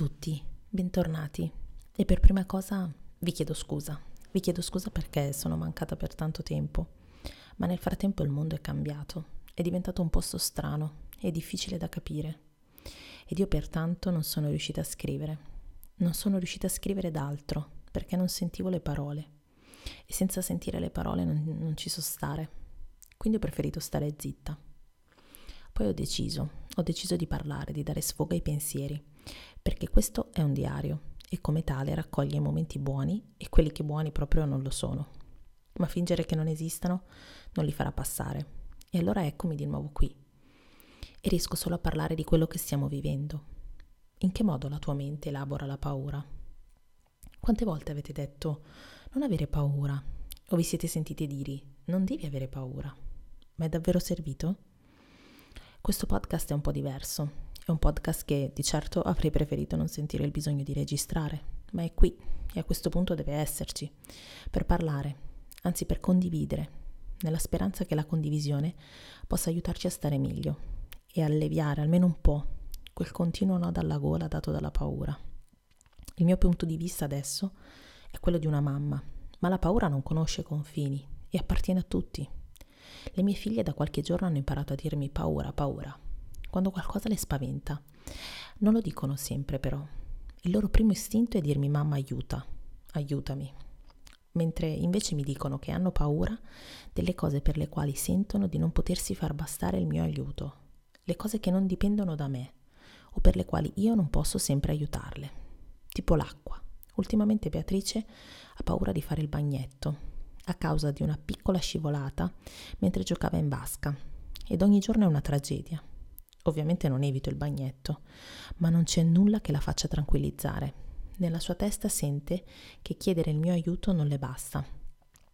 Tutti, bentornati. E per prima cosa vi chiedo scusa. Vi chiedo scusa perché sono mancata per tanto tempo, ma nel frattempo il mondo è cambiato, è diventato un posto strano e difficile da capire. Ed io pertanto non sono riuscita a scrivere. Non sono riuscita a scrivere d'altro perché non sentivo le parole. E senza sentire le parole non, non ci so stare. Quindi ho preferito stare zitta. Poi ho deciso, ho deciso di parlare, di dare sfogo ai pensieri perché questo è un diario e come tale raccoglie i momenti buoni e quelli che buoni proprio non lo sono. Ma fingere che non esistano non li farà passare. E allora eccomi di nuovo qui. E riesco solo a parlare di quello che stiamo vivendo. In che modo la tua mente elabora la paura? Quante volte avete detto non avere paura? O vi siete sentiti dire non devi avere paura? Ma è davvero servito? Questo podcast è un po' diverso è un podcast che di certo avrei preferito non sentire il bisogno di registrare, ma è qui e a questo punto deve esserci, per parlare, anzi per condividere, nella speranza che la condivisione possa aiutarci a stare meglio e alleviare almeno un po' quel continuo nodo alla gola dato dalla paura. Il mio punto di vista adesso è quello di una mamma, ma la paura non conosce confini e appartiene a tutti. Le mie figlie da qualche giorno hanno imparato a dirmi paura, paura, quando qualcosa le spaventa. Non lo dicono sempre però. Il loro primo istinto è dirmi mamma aiuta, aiutami. Mentre invece mi dicono che hanno paura delle cose per le quali sentono di non potersi far bastare il mio aiuto, le cose che non dipendono da me o per le quali io non posso sempre aiutarle, tipo l'acqua. Ultimamente Beatrice ha paura di fare il bagnetto a causa di una piccola scivolata mentre giocava in vasca ed ogni giorno è una tragedia. Ovviamente non evito il bagnetto, ma non c'è nulla che la faccia tranquillizzare. Nella sua testa sente che chiedere il mio aiuto non le basta,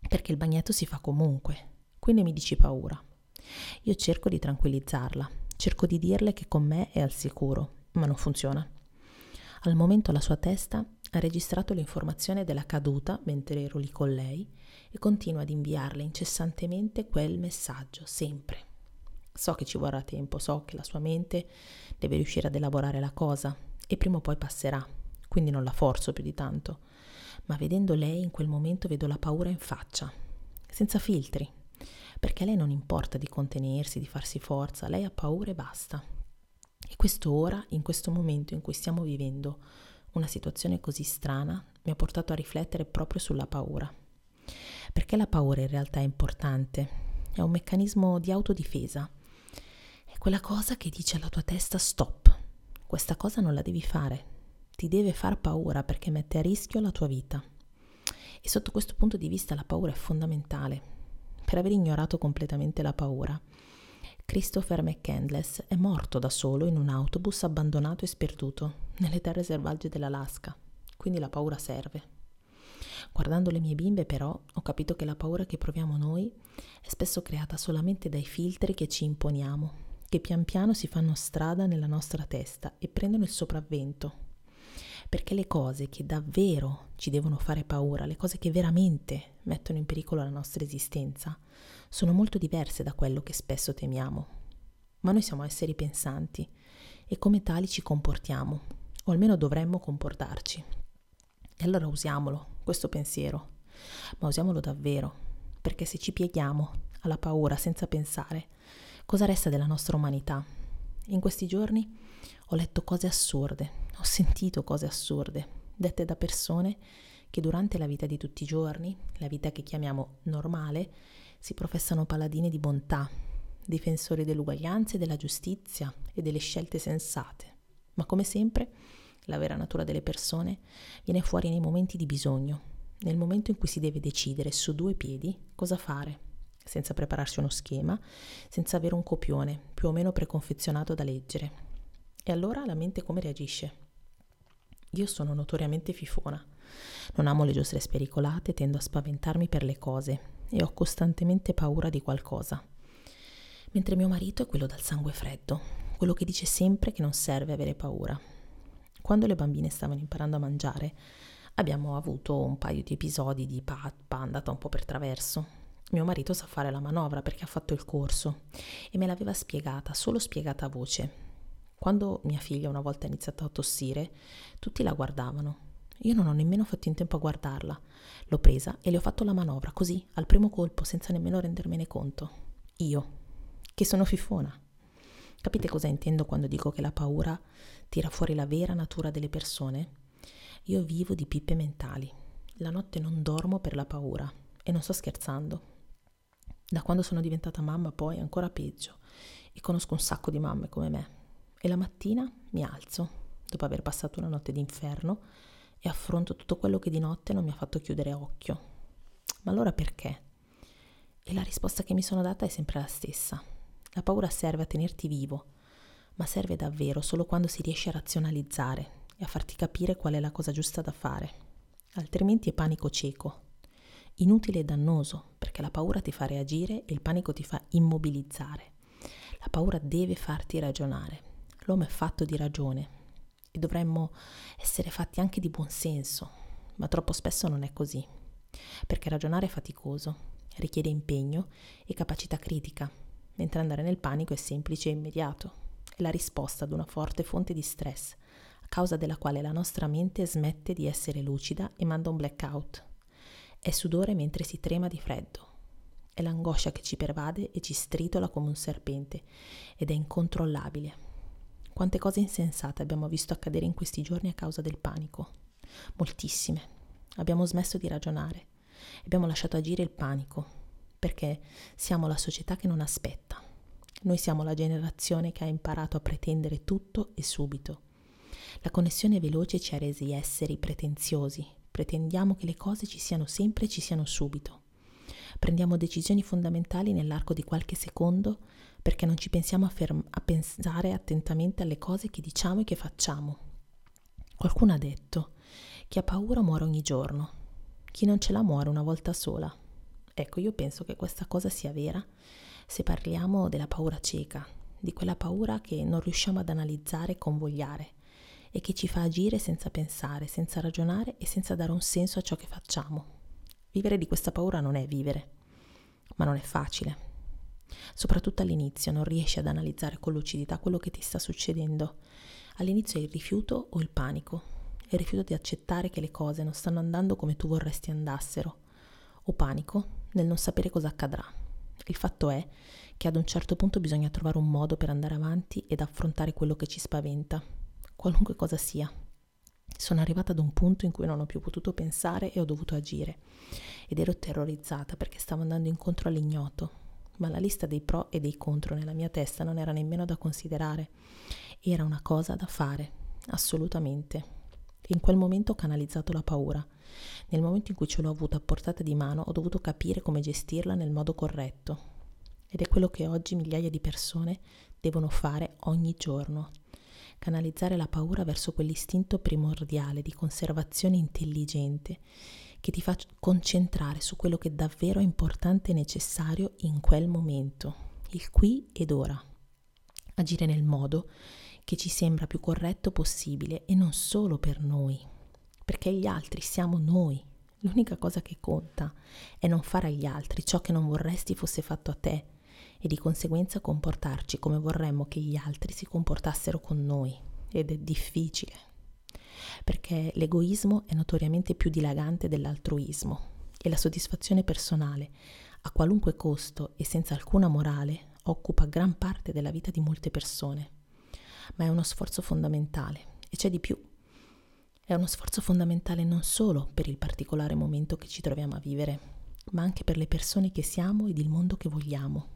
perché il bagnetto si fa comunque, quindi mi dici paura. Io cerco di tranquillizzarla, cerco di dirle che con me è al sicuro, ma non funziona. Al momento la sua testa ha registrato l'informazione della caduta mentre ero lì con lei e continua ad inviarle incessantemente quel messaggio, sempre. So che ci vorrà tempo, so che la sua mente deve riuscire ad elaborare la cosa e prima o poi passerà, quindi non la forzo più di tanto. Ma vedendo lei in quel momento vedo la paura in faccia, senza filtri, perché a lei non importa di contenersi, di farsi forza, lei ha paura e basta. E questo ora, in questo momento in cui stiamo vivendo una situazione così strana, mi ha portato a riflettere proprio sulla paura. Perché la paura in realtà è importante, è un meccanismo di autodifesa quella cosa che dice alla tua testa stop, questa cosa non la devi fare, ti deve far paura perché mette a rischio la tua vita. E sotto questo punto di vista la paura è fondamentale. Per aver ignorato completamente la paura, Christopher McCandless è morto da solo in un autobus abbandonato e sperduto nelle terre selvagge dell'Alaska, quindi la paura serve. Guardando le mie bimbe però ho capito che la paura che proviamo noi è spesso creata solamente dai filtri che ci imponiamo che pian piano si fanno strada nella nostra testa e prendono il sopravvento. Perché le cose che davvero ci devono fare paura, le cose che veramente mettono in pericolo la nostra esistenza, sono molto diverse da quello che spesso temiamo. Ma noi siamo esseri pensanti e come tali ci comportiamo, o almeno dovremmo comportarci. E allora usiamolo, questo pensiero, ma usiamolo davvero, perché se ci pieghiamo alla paura senza pensare, Cosa resta della nostra umanità? In questi giorni ho letto cose assurde, ho sentito cose assurde, dette da persone che durante la vita di tutti i giorni, la vita che chiamiamo normale, si professano paladini di bontà, difensori dell'uguaglianza e della giustizia e delle scelte sensate. Ma come sempre, la vera natura delle persone viene fuori nei momenti di bisogno, nel momento in cui si deve decidere su due piedi cosa fare senza prepararsi uno schema, senza avere un copione più o meno preconfezionato da leggere. E allora la mente come reagisce? Io sono notoriamente fifona. Non amo le giostre spericolate, tendo a spaventarmi per le cose e ho costantemente paura di qualcosa. Mentre mio marito è quello dal sangue freddo, quello che dice sempre che non serve avere paura. Quando le bambine stavano imparando a mangiare, abbiamo avuto un paio di episodi di pappa andata un po' per traverso, mio marito sa fare la manovra perché ha fatto il corso e me l'aveva spiegata, solo spiegata a voce. Quando mia figlia una volta ha iniziato a tossire, tutti la guardavano. Io non ho nemmeno fatto in tempo a guardarla. L'ho presa e le ho fatto la manovra, così, al primo colpo, senza nemmeno rendermene conto. Io, che sono fifona. Capite cosa intendo quando dico che la paura tira fuori la vera natura delle persone? Io vivo di pippe mentali. La notte non dormo per la paura e non sto scherzando. Da quando sono diventata mamma poi ancora peggio e conosco un sacco di mamme come me. E la mattina mi alzo, dopo aver passato una notte d'inferno, e affronto tutto quello che di notte non mi ha fatto chiudere occhio. Ma allora perché? E la risposta che mi sono data è sempre la stessa. La paura serve a tenerti vivo, ma serve davvero solo quando si riesce a razionalizzare e a farti capire qual è la cosa giusta da fare. Altrimenti è panico cieco, inutile e dannoso, perché la paura ti fa reagire e il panico ti fa immobilizzare. La paura deve farti ragionare. L'uomo è fatto di ragione e dovremmo essere fatti anche di buon senso, ma troppo spesso non è così, perché ragionare è faticoso, richiede impegno e capacità critica, mentre andare nel panico è semplice e immediato. È la risposta ad una forte fonte di stress, a causa della quale la nostra mente smette di essere lucida e manda un blackout. È sudore mentre si trema di freddo. È l'angoscia che ci pervade e ci stritola come un serpente ed è incontrollabile. Quante cose insensate abbiamo visto accadere in questi giorni a causa del panico? Moltissime. Abbiamo smesso di ragionare. Abbiamo lasciato agire il panico, perché siamo la società che non aspetta. Noi siamo la generazione che ha imparato a pretendere tutto e subito. La connessione veloce ci ha resi esseri pretenziosi, pretendiamo che le cose ci siano sempre e ci siano subito. Prendiamo decisioni fondamentali nell'arco di qualche secondo perché non ci pensiamo a, ferm- a pensare attentamente alle cose che diciamo e che facciamo. Qualcuno ha detto, chi ha paura muore ogni giorno, chi non ce la muore una volta sola. Ecco, io penso che questa cosa sia vera se parliamo della paura cieca, di quella paura che non riusciamo ad analizzare e convogliare, e che ci fa agire senza pensare, senza ragionare e senza dare un senso a ciò che facciamo. Vivere di questa paura non è vivere, ma non è facile. Soprattutto all'inizio non riesci ad analizzare con lucidità quello che ti sta succedendo. All'inizio è il rifiuto o il panico, il rifiuto di accettare che le cose non stanno andando come tu vorresti andassero, o panico nel non sapere cosa accadrà. Il fatto è che ad un certo punto bisogna trovare un modo per andare avanti ed affrontare quello che ci spaventa qualunque cosa sia. Sono arrivata ad un punto in cui non ho più potuto pensare e ho dovuto agire ed ero terrorizzata perché stavo andando incontro all'ignoto, ma la lista dei pro e dei contro nella mia testa non era nemmeno da considerare, era una cosa da fare, assolutamente. In quel momento ho canalizzato la paura. Nel momento in cui ce l'ho avuta a portata di mano ho dovuto capire come gestirla nel modo corretto. Ed è quello che oggi migliaia di persone devono fare ogni giorno canalizzare la paura verso quell'istinto primordiale di conservazione intelligente che ti fa concentrare su quello che davvero è importante e necessario in quel momento, il qui ed ora. Agire nel modo che ci sembra più corretto possibile e non solo per noi, perché gli altri siamo noi. L'unica cosa che conta è non fare agli altri ciò che non vorresti fosse fatto a te e di conseguenza comportarci come vorremmo che gli altri si comportassero con noi. Ed è difficile, perché l'egoismo è notoriamente più dilagante dell'altruismo e la soddisfazione personale, a qualunque costo e senza alcuna morale, occupa gran parte della vita di molte persone. Ma è uno sforzo fondamentale e c'è di più. È uno sforzo fondamentale non solo per il particolare momento che ci troviamo a vivere, ma anche per le persone che siamo ed il mondo che vogliamo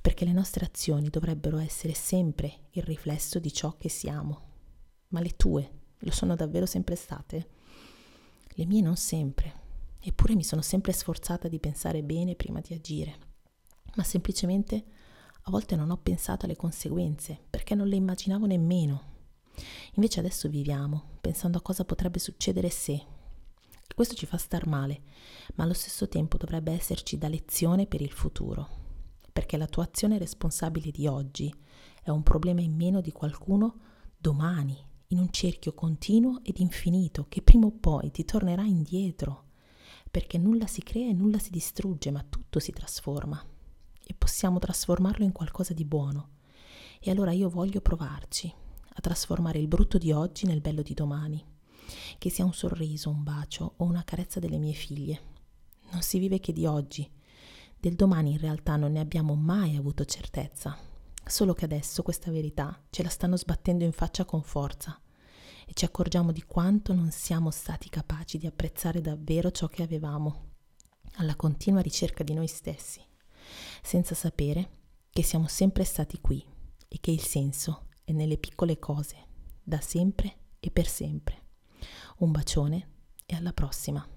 perché le nostre azioni dovrebbero essere sempre il riflesso di ciò che siamo. Ma le tue lo sono davvero sempre state? Le mie non sempre, eppure mi sono sempre sforzata di pensare bene prima di agire, ma semplicemente a volte non ho pensato alle conseguenze perché non le immaginavo nemmeno. Invece adesso viviamo pensando a cosa potrebbe succedere se. Questo ci fa star male, ma allo stesso tempo dovrebbe esserci da lezione per il futuro perché la tua azione responsabile di oggi è un problema in meno di qualcuno domani, in un cerchio continuo ed infinito che prima o poi ti tornerà indietro, perché nulla si crea e nulla si distrugge, ma tutto si trasforma e possiamo trasformarlo in qualcosa di buono. E allora io voglio provarci a trasformare il brutto di oggi nel bello di domani, che sia un sorriso, un bacio o una carezza delle mie figlie. Non si vive che di oggi. Del domani in realtà non ne abbiamo mai avuto certezza, solo che adesso questa verità ce la stanno sbattendo in faccia con forza e ci accorgiamo di quanto non siamo stati capaci di apprezzare davvero ciò che avevamo, alla continua ricerca di noi stessi, senza sapere che siamo sempre stati qui e che il senso è nelle piccole cose, da sempre e per sempre. Un bacione e alla prossima.